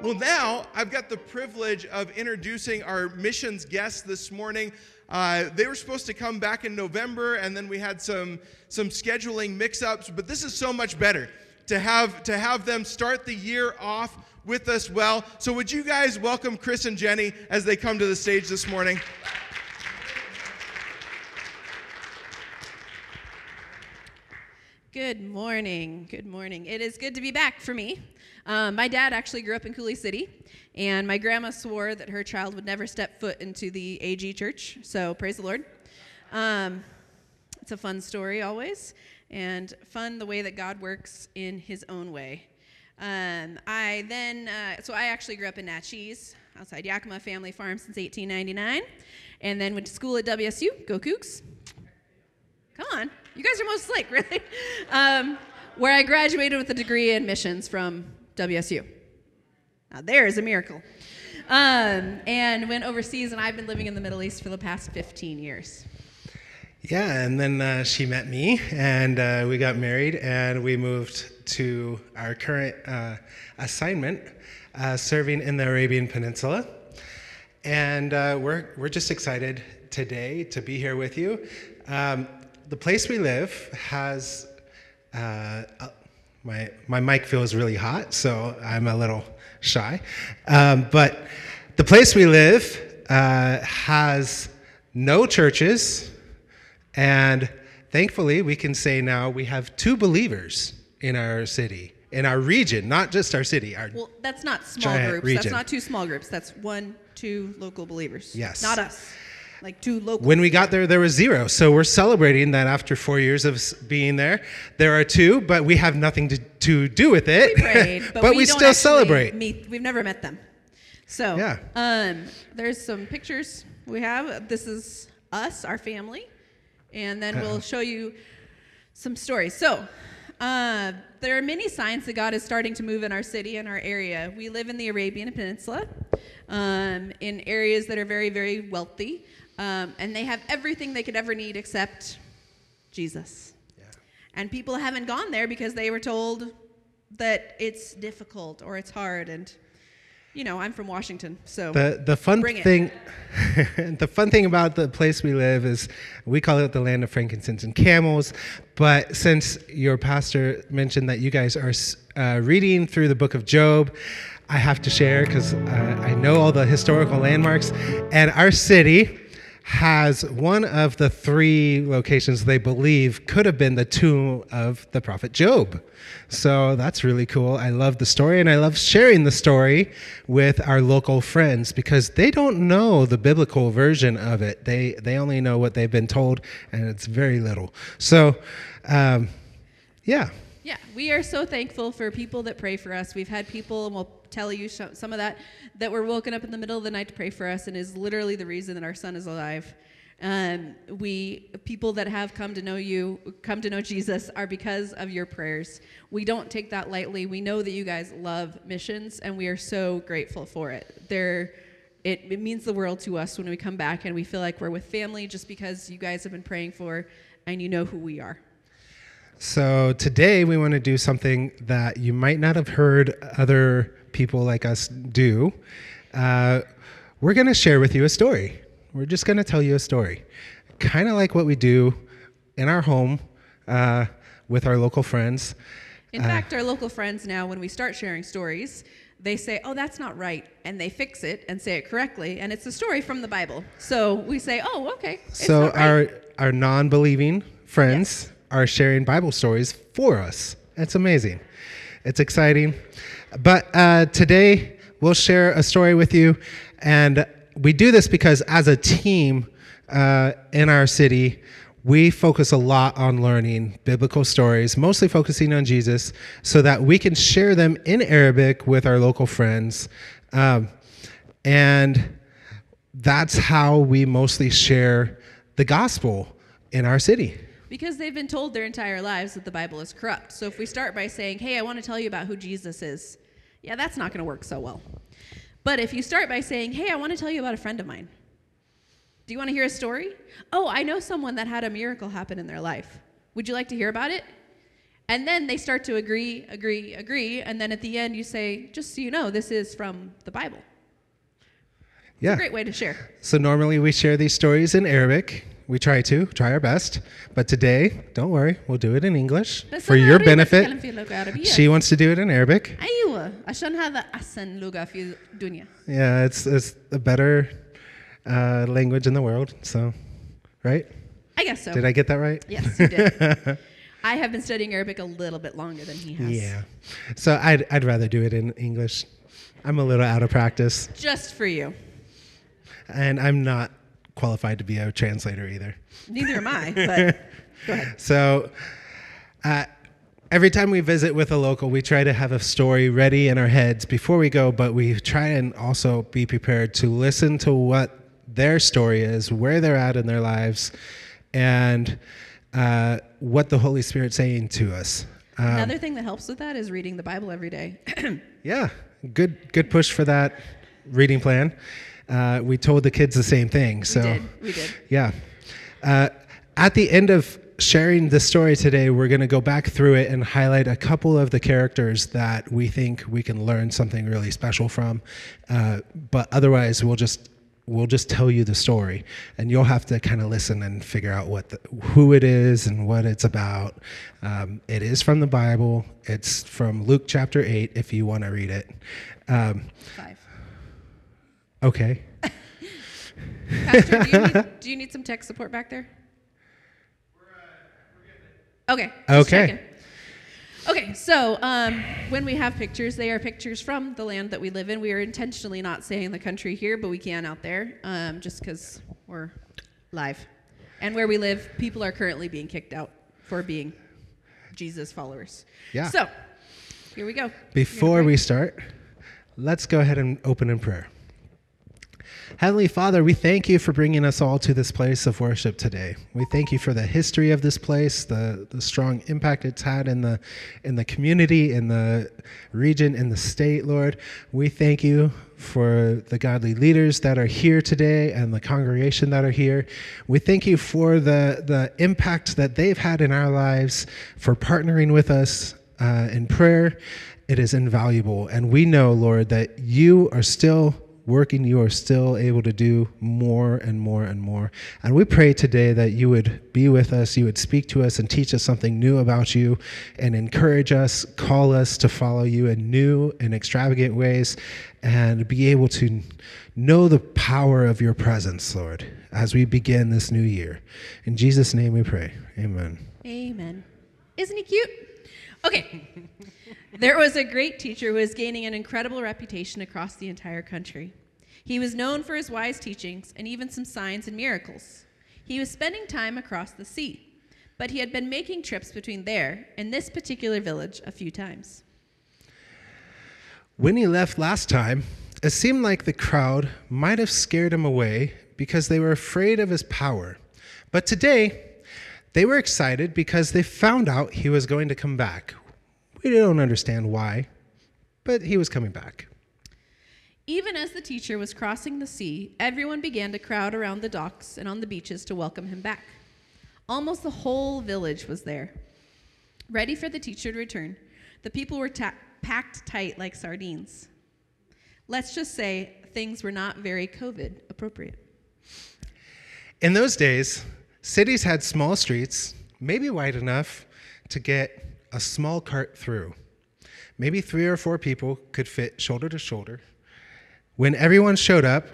Well, now I've got the privilege of introducing our missions guests this morning. Uh, they were supposed to come back in November, and then we had some some scheduling mix-ups. But this is so much better to have to have them start the year off with us well. So, would you guys welcome Chris and Jenny as they come to the stage this morning? Good morning. Good morning. It is good to be back for me. Um, my dad actually grew up in Coulee City, and my grandma swore that her child would never step foot into the AG church. So praise the Lord. Um, it's a fun story always, and fun the way that God works in His own way. Um, I then, uh, so I actually grew up in Naches, outside Yakima Family Farm since 1899, and then went to school at WSU. Go Cougs! Come on, you guys are most slick, really. Um, where I graduated with a degree in missions from WSU. Now, there is a miracle. Um, and went overseas, and I've been living in the Middle East for the past 15 years. Yeah, and then uh, she met me, and uh, we got married, and we moved to our current uh, assignment, uh, serving in the Arabian Peninsula. And uh, we're, we're just excited today to be here with you. Um, the place we live has uh, my, my mic feels really hot, so I'm a little shy. Um, but the place we live uh, has no churches, and thankfully, we can say now we have two believers in our city, in our region, not just our city. Our well, that's not small groups. Region. That's not two small groups. That's one, two local believers. Yes. Not us like two local. When we got there, there was zero. So we're celebrating that after four years of being there, there are two, but we have nothing to, to do with it. We prayed, but, but we, we still celebrate. Meet, we've never met them. So yeah. um, there's some pictures we have. This is us, our family, and then we'll uh-huh. show you some stories. So. Uh, there are many signs that God is starting to move in our city and our area. We live in the Arabian Peninsula, um, in areas that are very, very wealthy. Um, and they have everything they could ever need except Jesus. Yeah. And people haven't gone there because they were told that it's difficult or it's hard. And, you know, I'm from Washington, so the the fun thing, the fun thing about the place we live is we call it the land of frankincense and camels. But since your pastor mentioned that you guys are uh, reading through the book of Job. I have to share because uh, I know all the historical landmarks, and our city has one of the three locations they believe could have been the tomb of the prophet Job. So that's really cool. I love the story and I love sharing the story with our local friends because they don't know the biblical version of it. They, they only know what they've been told, and it's very little. So, um, yeah. Yeah, we are so thankful for people that pray for us. We've had people, and we'll tell you some of that, that were woken up in the middle of the night to pray for us, and is literally the reason that our son is alive. Um, we people that have come to know you, come to know Jesus, are because of your prayers. We don't take that lightly. We know that you guys love missions, and we are so grateful for it. There, it, it means the world to us when we come back and we feel like we're with family, just because you guys have been praying for, and you know who we are. So today we want to do something that you might not have heard other people like us do. Uh, we're going to share with you a story. We're just going to tell you a story, kind of like what we do in our home uh, with our local friends. In uh, fact, our local friends now, when we start sharing stories, they say, "Oh, that's not right," and they fix it and say it correctly, and it's a story from the Bible. So we say, "Oh, okay." so right. our our non-believing friends. Yes are sharing Bible stories for us. It's amazing. It's exciting. But uh, today, we'll share a story with you. And we do this because, as a team uh, in our city, we focus a lot on learning biblical stories, mostly focusing on Jesus, so that we can share them in Arabic with our local friends. Um, and that's how we mostly share the gospel in our city. Because they've been told their entire lives that the Bible is corrupt. So if we start by saying, hey, I want to tell you about who Jesus is, yeah, that's not going to work so well. But if you start by saying, hey, I want to tell you about a friend of mine, do you want to hear a story? Oh, I know someone that had a miracle happen in their life. Would you like to hear about it? And then they start to agree, agree, agree. And then at the end, you say, just so you know, this is from the Bible. Yeah. Great way to share. So normally we share these stories in Arabic. We try to, try our best. But today, don't worry, we'll do it in English بس for أنا your أريد benefit. أتكلم في اللغة العربية. She wants to do it in Arabic. أيوة عشان هذا أحسن لغة في الدنيا. Yeah, it's it's the better uh, language in the world. So, right? I guess so. Did I get that right? Yes, you did. I have been studying Arabic a little bit longer than he has. Yeah. So I'd I'd rather do it in English. I'm a little out of practice, Just for you. and I'm not qualified to be a translator either. Neither am I, but go ahead. So, uh, every time we visit with a local, we try to have a story ready in our heads before we go, but we try and also be prepared to listen to what their story is, where they're at in their lives, and uh, what the Holy Spirit's saying to us. Um, Another thing that helps with that is reading the Bible every day. yeah, good good push for that reading plan. Uh, we told the kids the same thing. So we did. We did. Yeah. Uh, at the end of sharing the story today, we're going to go back through it and highlight a couple of the characters that we think we can learn something really special from. Uh, but otherwise, we'll just we'll just tell you the story, and you'll have to kind of listen and figure out what the, who it is and what it's about. Um, it is from the Bible. It's from Luke chapter eight. If you want to read it. Um, Five. Okay. Pastor, do you, need, do you need some tech support back there? Okay. just Okay. checking. Okay, so um, when we have pictures, they are pictures from the land that we live in. We are intentionally not saying the country here, but we can out there um, just because we're live. And where we live, people are currently being kicked out for being Jesus followers. Yeah. So here we go. Before we start, let's go ahead and open in prayer. Heavenly Father, we thank you for bringing us all to this place of worship today. We thank you for the history of this place, the, the strong impact it's had in the, in the community, in the region, in the state, Lord. We thank you for the godly leaders that are here today and the congregation that are here. We thank you for the, the impact that they've had in our lives, for partnering with us uh, in prayer. It is invaluable. And we know, Lord, that you are still working, you are still able to do more and more and more. And we pray today that you would be with us, you would speak to us and teach us something new about you and encourage us, call us to follow you in new and extravagant ways and be able to know the power of your presence, Lord, as we begin this new year. In Jesus' name we pray. Amen. Amen. Isn't he cute? Okay. there was a great teacher who was gaining an incredible reputation across the entire country. He was known for his wise teachings and even some signs and miracles. He was spending time across the sea, but he had been making trips between there and this particular village a few times. When he left last time, it seemed like the crowd might have scared him away because they were afraid of his power. But today, they were excited because they found out he was going to come back. We don't understand why, but he was coming back. Even as the teacher was crossing the sea, everyone began to crowd around the docks and on the beaches to welcome him back. Almost the whole village was there, ready for the teacher to return. The people were ta- packed tight like sardines. Let's just say things were not very COVID appropriate. In those days, cities had small streets, maybe wide enough to get a small cart through. Maybe three or four people could fit shoulder to shoulder. When everyone showed up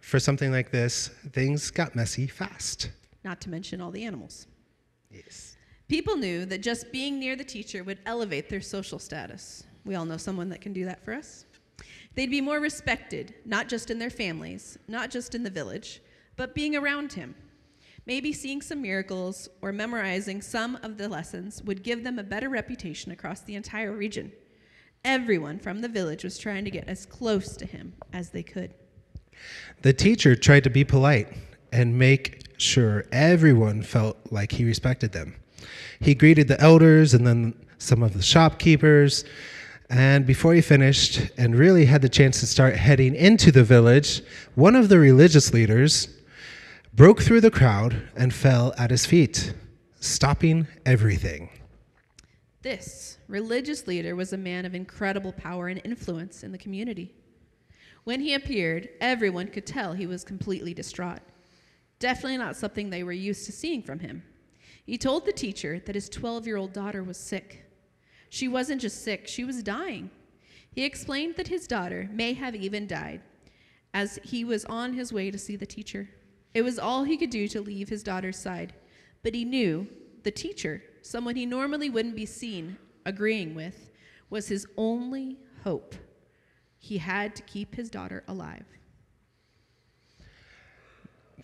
for something like this, things got messy fast. Not to mention all the animals. Yes. People knew that just being near the teacher would elevate their social status. We all know someone that can do that for us. They'd be more respected, not just in their families, not just in the village, but being around him. Maybe seeing some miracles or memorizing some of the lessons would give them a better reputation across the entire region. Everyone from the village was trying to get as close to him as they could. The teacher tried to be polite and make sure everyone felt like he respected them. He greeted the elders and then some of the shopkeepers. And before he finished and really had the chance to start heading into the village, one of the religious leaders broke through the crowd and fell at his feet, stopping everything. This religious leader was a man of incredible power and influence in the community. When he appeared, everyone could tell he was completely distraught. Definitely not something they were used to seeing from him. He told the teacher that his 12 year old daughter was sick. She wasn't just sick, she was dying. He explained that his daughter may have even died as he was on his way to see the teacher. It was all he could do to leave his daughter's side, but he knew the teacher, someone he normally wouldn't be seen agreeing with, was his only hope. He had to keep his daughter alive.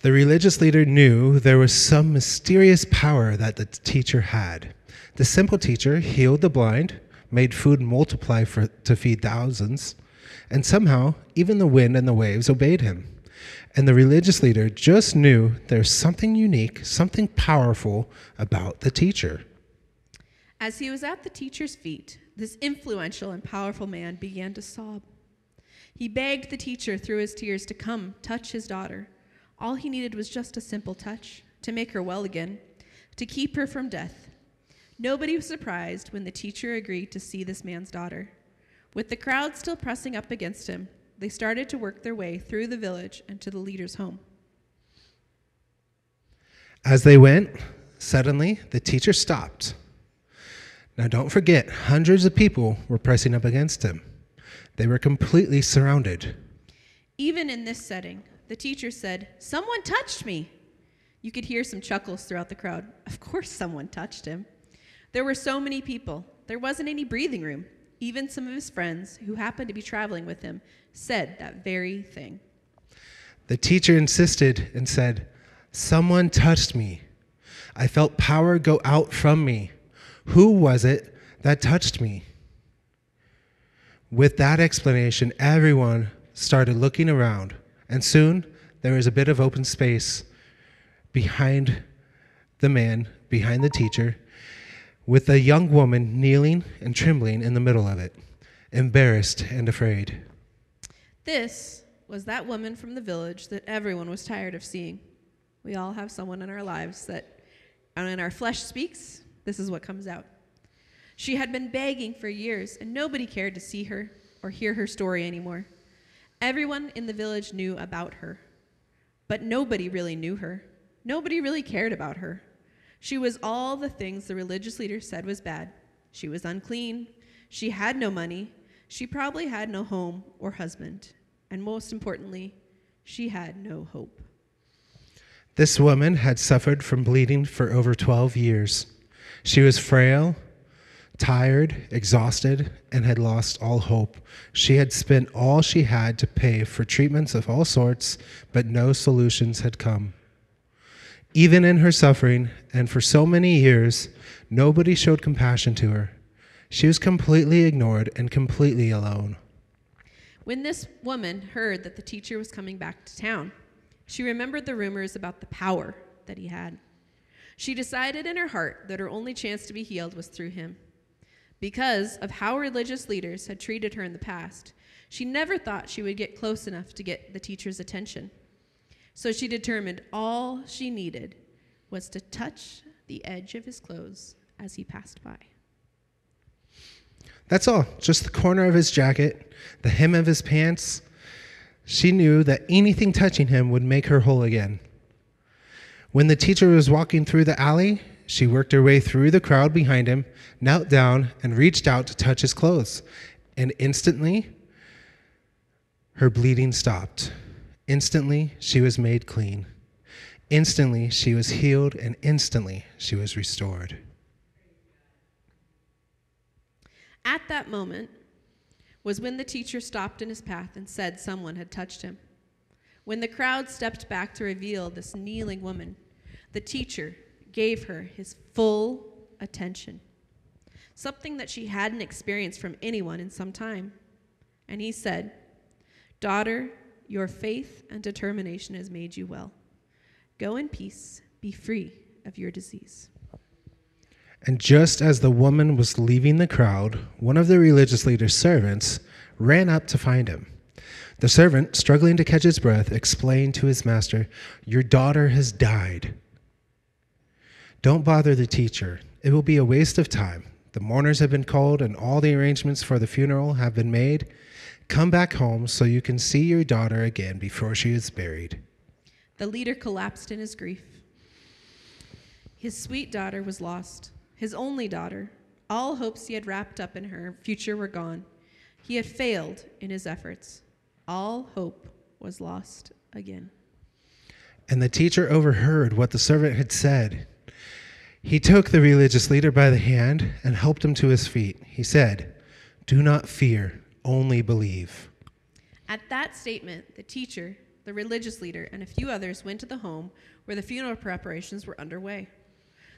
The religious leader knew there was some mysterious power that the teacher had. The simple teacher healed the blind, made food multiply for, to feed thousands, and somehow even the wind and the waves obeyed him. And the religious leader just knew there's something unique, something powerful about the teacher. As he was at the teacher's feet, this influential and powerful man began to sob. He begged the teacher through his tears to come touch his daughter. All he needed was just a simple touch to make her well again, to keep her from death. Nobody was surprised when the teacher agreed to see this man's daughter. With the crowd still pressing up against him, they started to work their way through the village and to the leader's home. As they went, suddenly the teacher stopped. Now, don't forget, hundreds of people were pressing up against him. They were completely surrounded. Even in this setting, the teacher said, Someone touched me. You could hear some chuckles throughout the crowd. Of course, someone touched him. There were so many people, there wasn't any breathing room. Even some of his friends who happened to be traveling with him said that very thing. The teacher insisted and said, Someone touched me. I felt power go out from me. Who was it that touched me? With that explanation, everyone started looking around, and soon there was a bit of open space behind the man, behind the teacher, with a young woman kneeling and trembling in the middle of it, embarrassed and afraid. This was that woman from the village that everyone was tired of seeing. We all have someone in our lives that, when our flesh speaks, this is what comes out. She had been begging for years, and nobody cared to see her or hear her story anymore. Everyone in the village knew about her, but nobody really knew her. Nobody really cared about her. She was all the things the religious leader said was bad. She was unclean. She had no money. She probably had no home or husband. And most importantly, she had no hope. This woman had suffered from bleeding for over 12 years. She was frail, tired, exhausted, and had lost all hope. She had spent all she had to pay for treatments of all sorts, but no solutions had come. Even in her suffering, and for so many years, nobody showed compassion to her. She was completely ignored and completely alone. When this woman heard that the teacher was coming back to town, she remembered the rumors about the power that he had. She decided in her heart that her only chance to be healed was through him. Because of how religious leaders had treated her in the past, she never thought she would get close enough to get the teacher's attention. So she determined all she needed was to touch the edge of his clothes as he passed by. That's all, just the corner of his jacket, the hem of his pants. She knew that anything touching him would make her whole again. When the teacher was walking through the alley, she worked her way through the crowd behind him, knelt down, and reached out to touch his clothes. And instantly, her bleeding stopped. Instantly, she was made clean. Instantly, she was healed, and instantly, she was restored. At that moment was when the teacher stopped in his path and said someone had touched him. When the crowd stepped back to reveal this kneeling woman, the teacher gave her his full attention, something that she hadn't experienced from anyone in some time. And he said, Daughter, your faith and determination has made you well. Go in peace, be free of your disease. And just as the woman was leaving the crowd, one of the religious leader's servants ran up to find him. The servant, struggling to catch his breath, explained to his master, Your daughter has died. Don't bother the teacher. It will be a waste of time. The mourners have been called, and all the arrangements for the funeral have been made. Come back home so you can see your daughter again before she is buried. The leader collapsed in his grief. His sweet daughter was lost, his only daughter. All hopes he had wrapped up in her future were gone. He had failed in his efforts. All hope was lost again. And the teacher overheard what the servant had said. He took the religious leader by the hand and helped him to his feet. He said, Do not fear, only believe. At that statement, the teacher, the religious leader, and a few others went to the home where the funeral preparations were underway.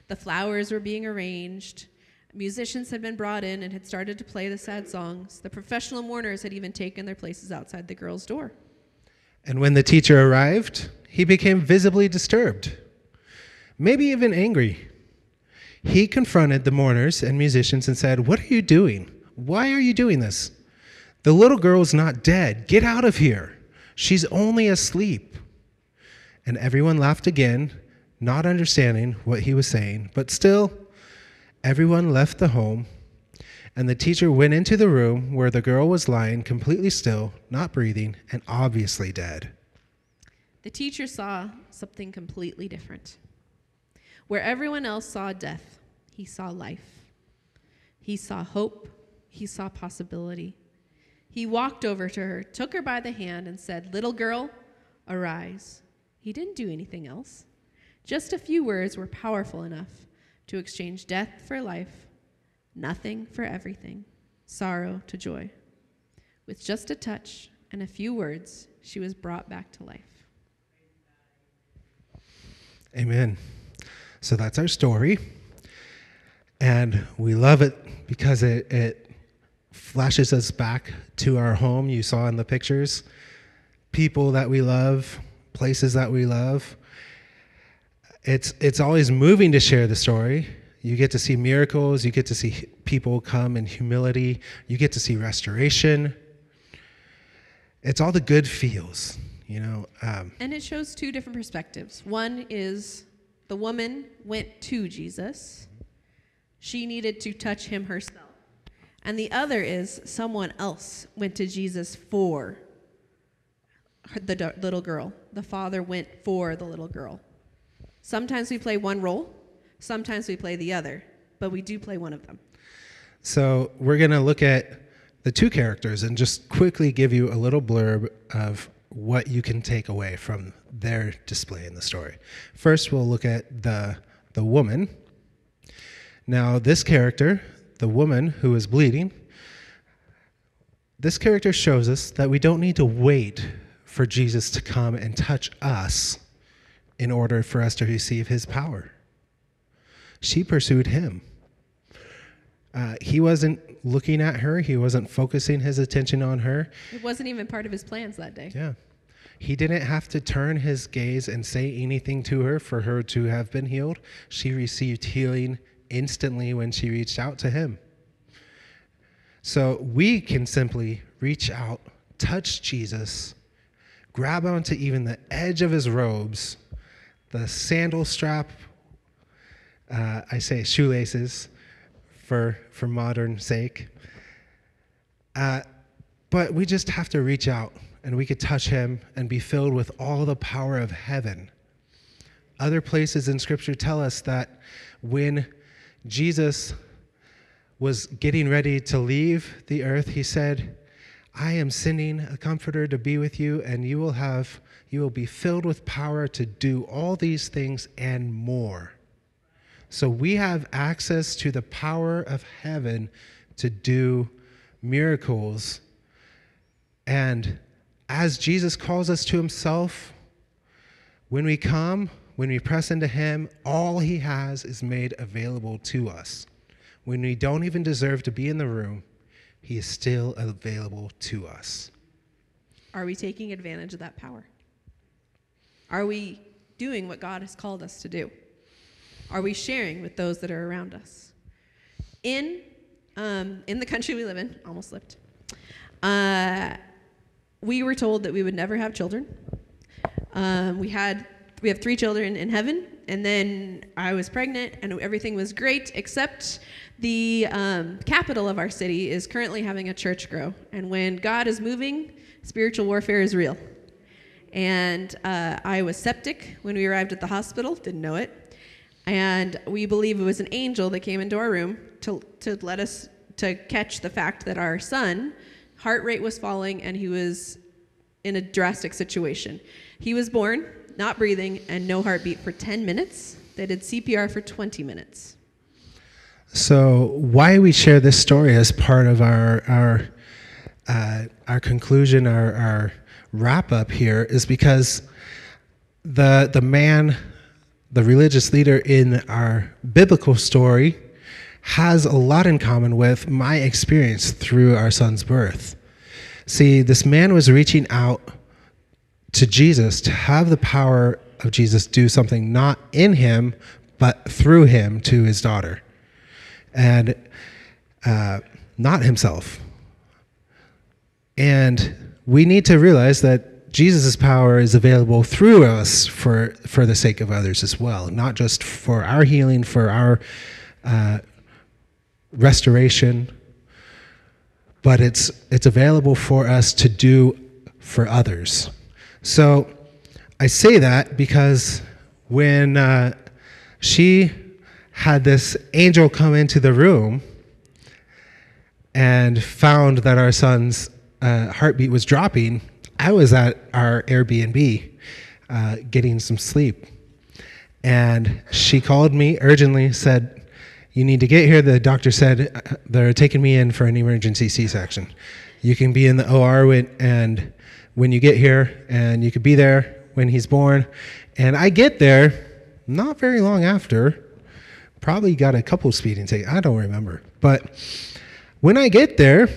The flowers were being arranged. Musicians had been brought in and had started to play the sad songs. The professional mourners had even taken their places outside the girl's door. And when the teacher arrived, he became visibly disturbed, maybe even angry. He confronted the mourners and musicians and said, What are you doing? Why are you doing this? The little girl is not dead. Get out of here. She's only asleep. And everyone laughed again, not understanding what he was saying. But still, everyone left the home, and the teacher went into the room where the girl was lying completely still, not breathing, and obviously dead. The teacher saw something completely different. Where everyone else saw death, he saw life. He saw hope. He saw possibility. He walked over to her, took her by the hand, and said, Little girl, arise. He didn't do anything else. Just a few words were powerful enough to exchange death for life, nothing for everything, sorrow to joy. With just a touch and a few words, she was brought back to life. Amen. So that's our story. And we love it because it, it flashes us back to our home. You saw in the pictures people that we love, places that we love. It's, it's always moving to share the story. You get to see miracles, you get to see people come in humility, you get to see restoration. It's all the good feels, you know. Um, And it shows two different perspectives. One is the woman went to Jesus, she needed to touch him herself. And the other is someone else went to Jesus for the little girl. The father went for the little girl. Sometimes we play one role, sometimes we play the other, but we do play one of them. So we're going to look at the two characters and just quickly give you a little blurb of what you can take away from their display in the story. First, we'll look at the the woman. Now, this character, the woman who is bleeding, this character shows us that we don't need to wait for Jesus to come and touch us in order for us to receive his power. She pursued him. Uh, he wasn't looking at her, he wasn't focusing his attention on her. It wasn't even part of his plans that day. Yeah. He didn't have to turn his gaze and say anything to her for her to have been healed. She received healing instantly when she reached out to him. So we can simply reach out, touch Jesus, grab onto even the edge of his robes, the sandal strap, uh, I say shoelaces for, for modern sake. Uh, but we just have to reach out and we could touch him and be filled with all the power of heaven. Other places in scripture tell us that when Jesus was getting ready to leave the earth, he said, I am sending a comforter to be with you, and you will have you will be filled with power to do all these things and more. So we have access to the power of heaven to do miracles. And as Jesus calls us to himself, when we come, when we press into him, all he has is made available to us. When we don't even deserve to be in the room, he is still available to us. Are we taking advantage of that power? Are we doing what God has called us to do? Are we sharing with those that are around us? In, um, in the country we live in, almost slipped, uh, we were told that we would never have children. Um, we, had, we have three children in heaven and then I was pregnant, and everything was great, except the um, capital of our city is currently having a church grow. And when God is moving, spiritual warfare is real. And uh, I was septic when we arrived at the hospital, didn't know it. And we believe it was an angel that came into our room to, to let us to catch the fact that our son heart rate was falling and he was in a drastic situation. He was born not breathing and no heartbeat for 10 minutes. They did CPR for 20 minutes. So, why we share this story as part of our our uh, our conclusion, our, our wrap up here, is because the the man, the religious leader in our biblical story, has a lot in common with my experience through our son's birth. See, this man was reaching out to Jesus to have the power of Jesus do something not in him, but through him to his daughter, and uh, not himself. And we need to realize that Jesus' power is available through us for, for the sake of others as well, not just for our healing, for our uh, restoration, but it's, it's available for us to do for others. So I say that because when uh, she had this angel come into the room and found that our son's uh, heartbeat was dropping, I was at our Airbnb uh, getting some sleep. And she called me urgently, said, You need to get here. The doctor said they're taking me in for an emergency C section. You can be in the OR with, and when you get here, and you could be there when he's born. And I get there not very long after, probably got a couple speeding tickets. I don't remember. But when I get there,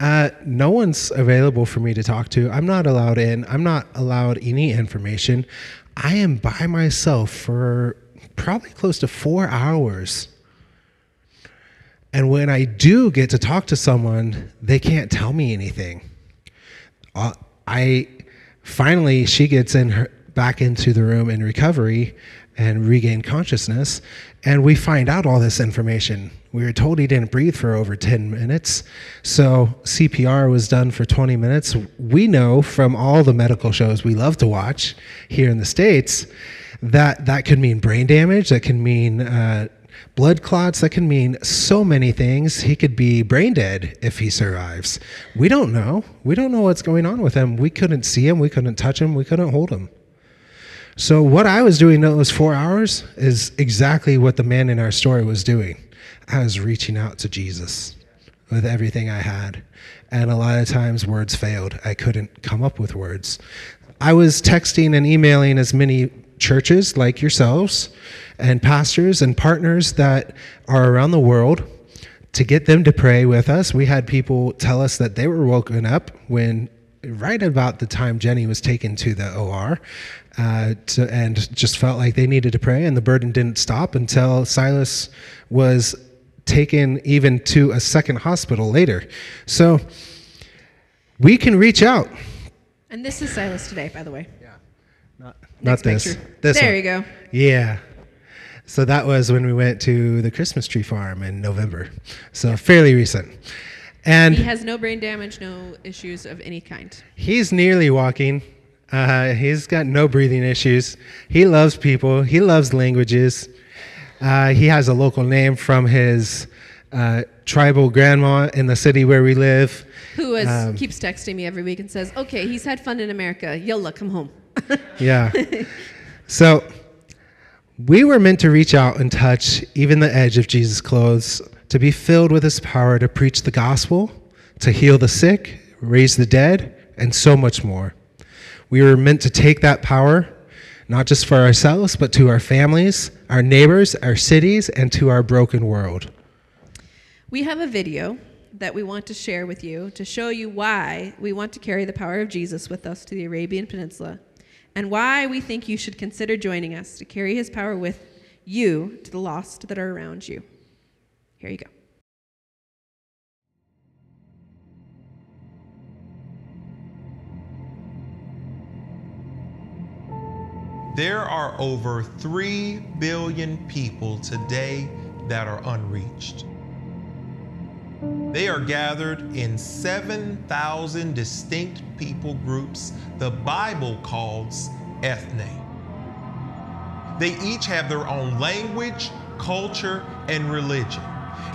uh, no one's available for me to talk to. I'm not allowed in. I'm not allowed any information. I am by myself for probably close to four hours. And when I do get to talk to someone, they can't tell me anything. Uh, I finally, she gets in her, back into the room in recovery and regain consciousness, and we find out all this information. We were told he didn't breathe for over 10 minutes, so CPR was done for 20 minutes. We know from all the medical shows we love to watch here in the States that that could mean brain damage, that can mean uh, blood clots, that can mean so many things. He could be brain dead if he survives. We don't know. We don't know what's going on with him. We couldn't see him, we couldn't touch him, we couldn't hold him. So, what I was doing those four hours is exactly what the man in our story was doing. I was reaching out to Jesus with everything I had. And a lot of times words failed. I couldn't come up with words. I was texting and emailing as many churches like yourselves and pastors and partners that are around the world to get them to pray with us. We had people tell us that they were woken up when right about the time Jenny was taken to the OR uh, to, and just felt like they needed to pray, and the burden didn't stop until Silas was taken even to a second hospital later. So we can reach out. And this is Silas today, by the way. Yeah, not, Next not this. picture. This there one. you go. Yeah. So that was when we went to the Christmas tree farm in November. So fairly recent. And He has no brain damage, no issues of any kind. He's nearly walking. Uh, he's got no breathing issues. He loves people. He loves languages. Uh, he has a local name from his uh, tribal grandma in the city where we live. Who is, Um, keeps texting me every week and says, okay, he's had fun in America. Yalla, come home. Yeah. so we were meant to reach out and touch even the edge of Jesus' clothes, to be filled with his power to preach the gospel, to heal the sick, raise the dead, and so much more. We were meant to take that power, not just for ourselves, but to our families, our neighbors, our cities, and to our broken world. We have a video that we want to share with you to show you why we want to carry the power of Jesus with us to the Arabian Peninsula and why we think you should consider joining us to carry his power with you to the lost that are around you. Here you go. There are over 3 billion people today that are unreached. They are gathered in 7,000 distinct people groups the Bible calls ethne. They each have their own language, culture, and religion.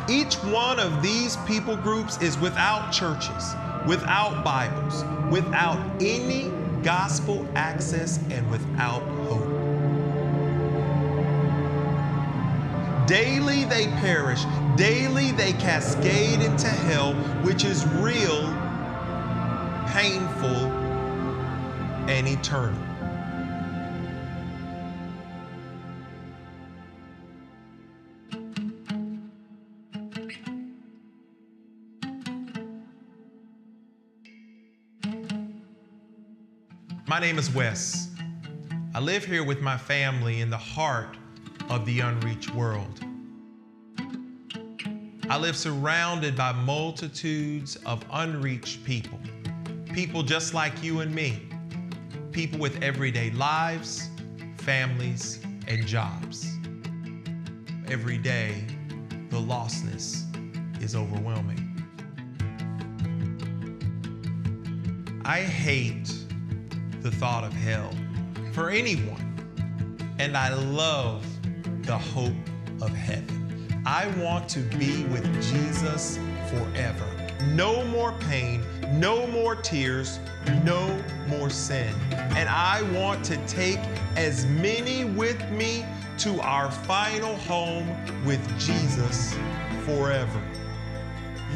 Each one of these people groups is without churches, without Bibles, without any gospel access, and without Daily they perish, daily they cascade into hell, which is real, painful, and eternal. My name is Wes. I live here with my family in the heart of the unreached world. I live surrounded by multitudes of unreached people, people just like you and me, people with everyday lives, families, and jobs. Every day, the lostness is overwhelming. I hate the thought of hell for anyone, and I love the hope of heaven. I want to be with Jesus forever. No more pain, no more tears, no more sin. And I want to take as many with me to our final home with Jesus forever.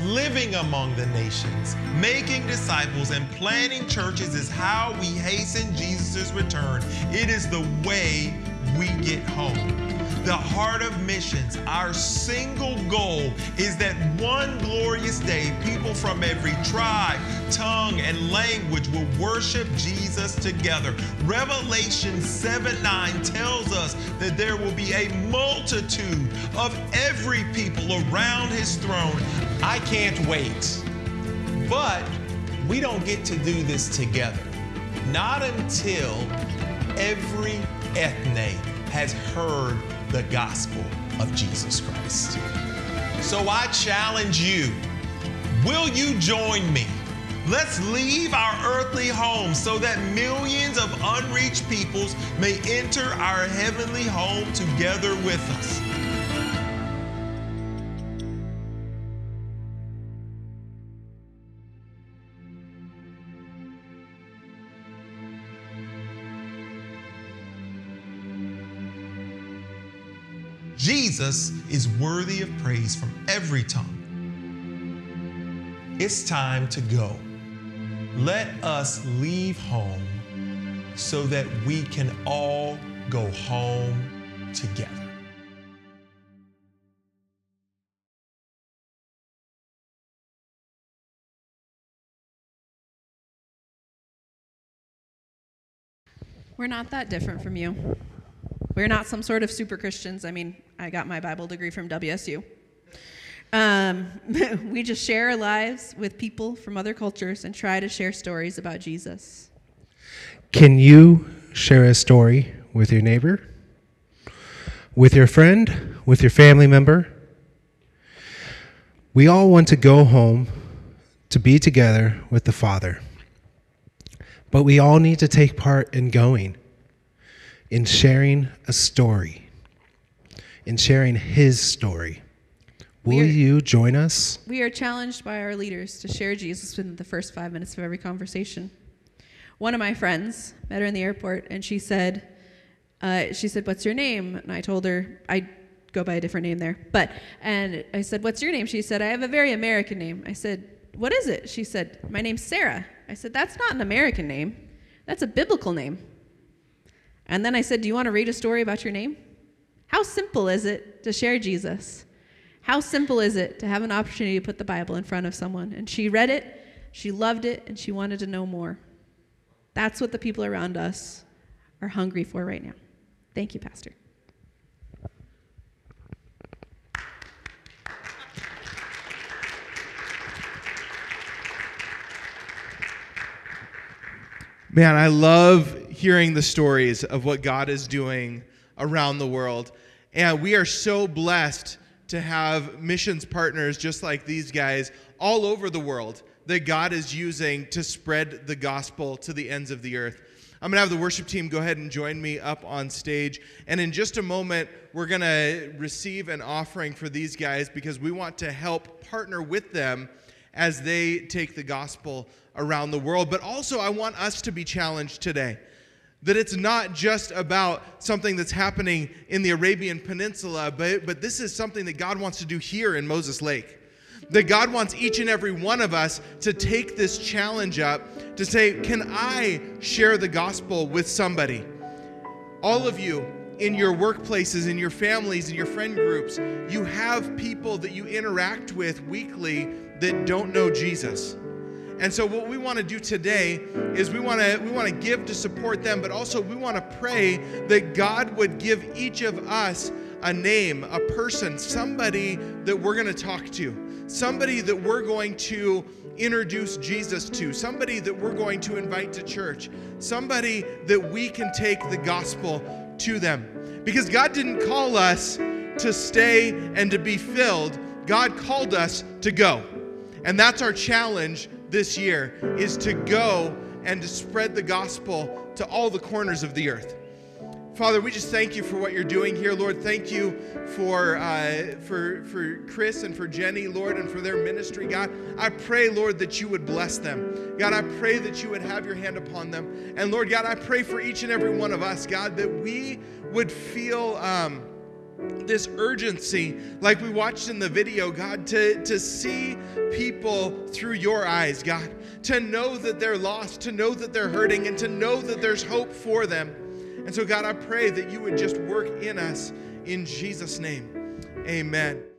Living among the nations, making disciples, and planting churches is how we hasten Jesus' return. It is the way we get home the heart of missions, our single goal is that one glorious day, people from every tribe, tongue, and language will worship Jesus together. Revelation 7 9 tells us that there will be a multitude of every people around his throne. I can't wait. But we don't get to do this together. Not until every ethne has heard the gospel of Jesus Christ. So I challenge you will you join me? Let's leave our earthly home so that millions of unreached peoples may enter our heavenly home together with us. Jesus is worthy of praise from every tongue. It's time to go. Let us leave home so that we can all go home together. We're not that different from you. We're not some sort of super Christians. I mean, I got my Bible degree from WSU. Um, we just share our lives with people from other cultures and try to share stories about Jesus. Can you share a story with your neighbor, with your friend, with your family member? We all want to go home to be together with the Father. But we all need to take part in going, in sharing a story, in sharing His story. Will are- you join us? We are challenged by our leaders to share Jesus within the first five minutes of every conversation. One of my friends met her in the airport, and she said, uh, "She said, what's your name?" And I told her I go by a different name there, but and I said, "What's your name?" She said, "I have a very American name." I said, "What is it?" She said, "My name's Sarah." I said, "That's not an American name. That's a biblical name." And then I said, "Do you want to read a story about your name?" How simple is it to share Jesus? How simple is it to have an opportunity to put the Bible in front of someone? And she read it, she loved it, and she wanted to know more. That's what the people around us are hungry for right now. Thank you, Pastor. Man, I love hearing the stories of what God is doing around the world. And we are so blessed to have missions partners just like these guys all over the world that God is using to spread the gospel to the ends of the earth. I'm going to have the worship team go ahead and join me up on stage. And in just a moment, we're going to receive an offering for these guys because we want to help partner with them as they take the gospel around the world. But also, I want us to be challenged today that it's not just about something that's happening in the Arabian Peninsula, but, but this is something that God wants to do here in Moses Lake. That God wants each and every one of us to take this challenge up to say, Can I share the gospel with somebody? All of you in your workplaces, in your families, in your friend groups, you have people that you interact with weekly that don't know Jesus. And so what we want to do today is we want to we want to give to support them, but also we want to pray that God would give each of us a name, a person, somebody that we're going to talk to, somebody that we're going to introduce Jesus to, somebody that we're going to invite to church, somebody that we can take the gospel to them. Because God didn't call us to stay and to be filled. God called us to go. And that's our challenge this year is to go and to spread the gospel to all the corners of the earth. Father, we just thank you for what you're doing here, Lord. Thank you for uh, for for Chris and for Jenny, Lord, and for their ministry, God. I pray, Lord, that you would bless them, God. I pray that you would have your hand upon them, and Lord, God, I pray for each and every one of us, God, that we would feel. Um, this urgency, like we watched in the video, God, to, to see people through your eyes, God, to know that they're lost, to know that they're hurting, and to know that there's hope for them. And so, God, I pray that you would just work in us in Jesus' name. Amen.